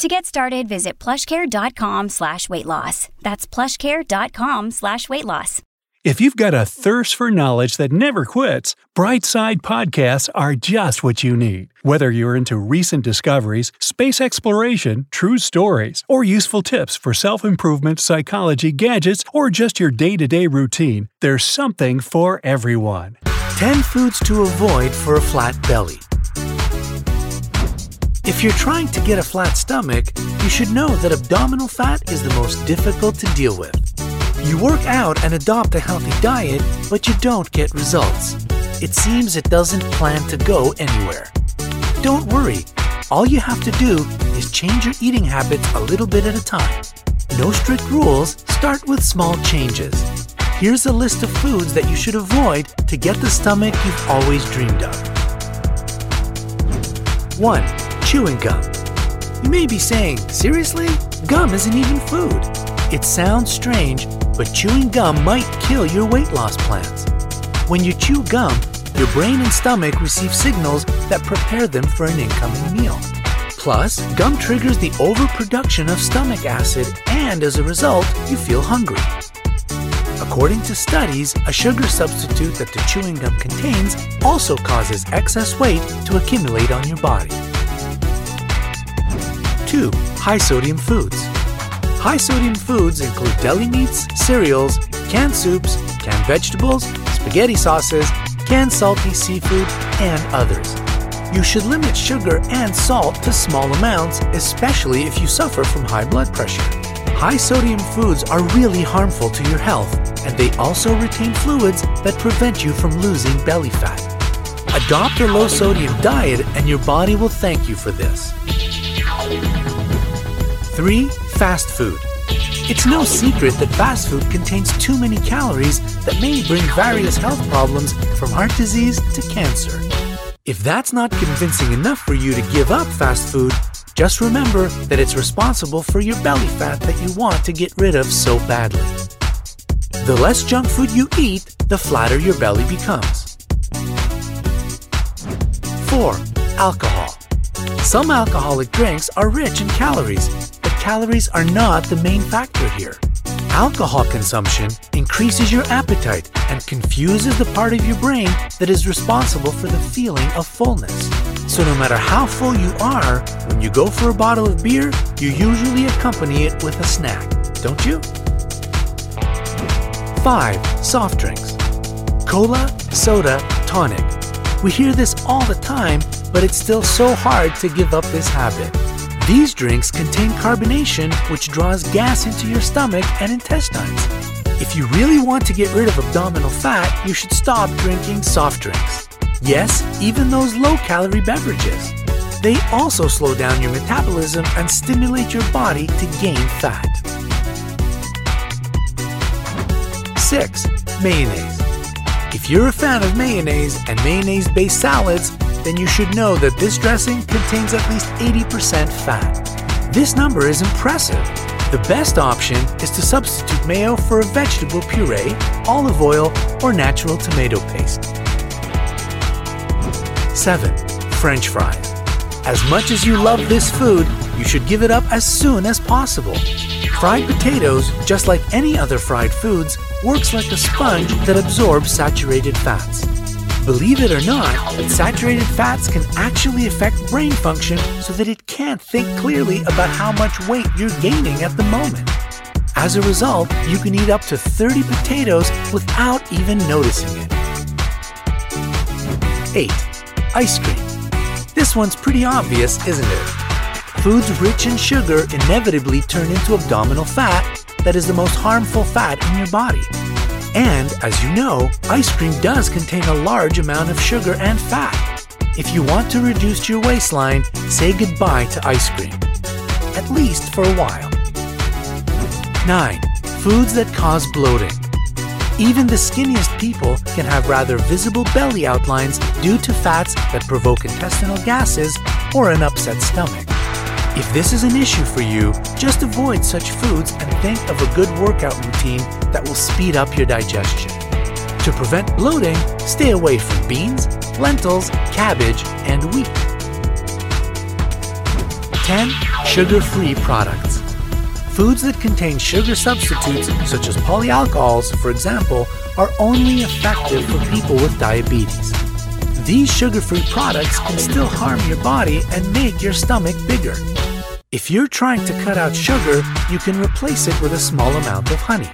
To get started, visit plushcare.com slash weight loss. That's plushcare.com slash weight loss. If you've got a thirst for knowledge that never quits, Brightside Podcasts are just what you need. Whether you're into recent discoveries, space exploration, true stories, or useful tips for self improvement, psychology, gadgets, or just your day to day routine, there's something for everyone. 10 foods to avoid for a flat belly. If you're trying to get a flat stomach, you should know that abdominal fat is the most difficult to deal with. You work out and adopt a healthy diet, but you don't get results. It seems it doesn't plan to go anywhere. Don't worry, all you have to do is change your eating habits a little bit at a time. No strict rules, start with small changes. Here's a list of foods that you should avoid to get the stomach you've always dreamed of. 1. Chewing gum. You may be saying, seriously? Gum isn't even food. It sounds strange, but chewing gum might kill your weight loss plans. When you chew gum, your brain and stomach receive signals that prepare them for an incoming meal. Plus, gum triggers the overproduction of stomach acid, and as a result, you feel hungry. According to studies, a sugar substitute that the chewing gum contains also causes excess weight to accumulate on your body. 2. High sodium foods. High sodium foods include deli meats, cereals, canned soups, canned vegetables, spaghetti sauces, canned salty seafood, and others. You should limit sugar and salt to small amounts, especially if you suffer from high blood pressure. High sodium foods are really harmful to your health, and they also retain fluids that prevent you from losing belly fat. Adopt a low sodium diet, and your body will thank you for this. 3. Fast food. It's no secret that fast food contains too many calories that may bring various health problems from heart disease to cancer. If that's not convincing enough for you to give up fast food, just remember that it's responsible for your belly fat that you want to get rid of so badly. The less junk food you eat, the flatter your belly becomes. 4. Alcohol. Some alcoholic drinks are rich in calories, but calories are not the main factor here. Alcohol consumption increases your appetite and confuses the part of your brain that is responsible for the feeling of fullness. So, no matter how full you are, when you go for a bottle of beer, you usually accompany it with a snack, don't you? 5. Soft drinks. Cola, soda, tonic. We hear this all the time, but it's still so hard to give up this habit. These drinks contain carbonation, which draws gas into your stomach and intestines. If you really want to get rid of abdominal fat, you should stop drinking soft drinks. Yes, even those low calorie beverages. They also slow down your metabolism and stimulate your body to gain fat. 6. Mayonnaise. If you're a fan of mayonnaise and mayonnaise based salads, then you should know that this dressing contains at least 80% fat. This number is impressive. The best option is to substitute mayo for a vegetable puree, olive oil, or natural tomato paste. 7. French fries. As much as you love this food, you should give it up as soon as possible. Fried potatoes, just like any other fried foods, works like a sponge that absorbs saturated fats. Believe it or not, saturated fats can actually affect brain function so that it can't think clearly about how much weight you're gaining at the moment. As a result, you can eat up to 30 potatoes without even noticing it. 8. Ice cream. This one's pretty obvious, isn't it? Foods rich in sugar inevitably turn into abdominal fat that is the most harmful fat in your body. And, as you know, ice cream does contain a large amount of sugar and fat. If you want to reduce your waistline, say goodbye to ice cream. At least for a while. 9. Foods that cause bloating. Even the skinniest people can have rather visible belly outlines due to fats that provoke intestinal gases or an upset stomach. If this is an issue for you, just avoid such foods and think of a good workout routine that will speed up your digestion. To prevent bloating, stay away from beans, lentils, cabbage, and wheat. 10. Sugar free products. Foods that contain sugar substitutes, such as polyalcohols, for example, are only effective for people with diabetes. These sugar free products can still harm your body and make your stomach bigger. If you're trying to cut out sugar, you can replace it with a small amount of honey.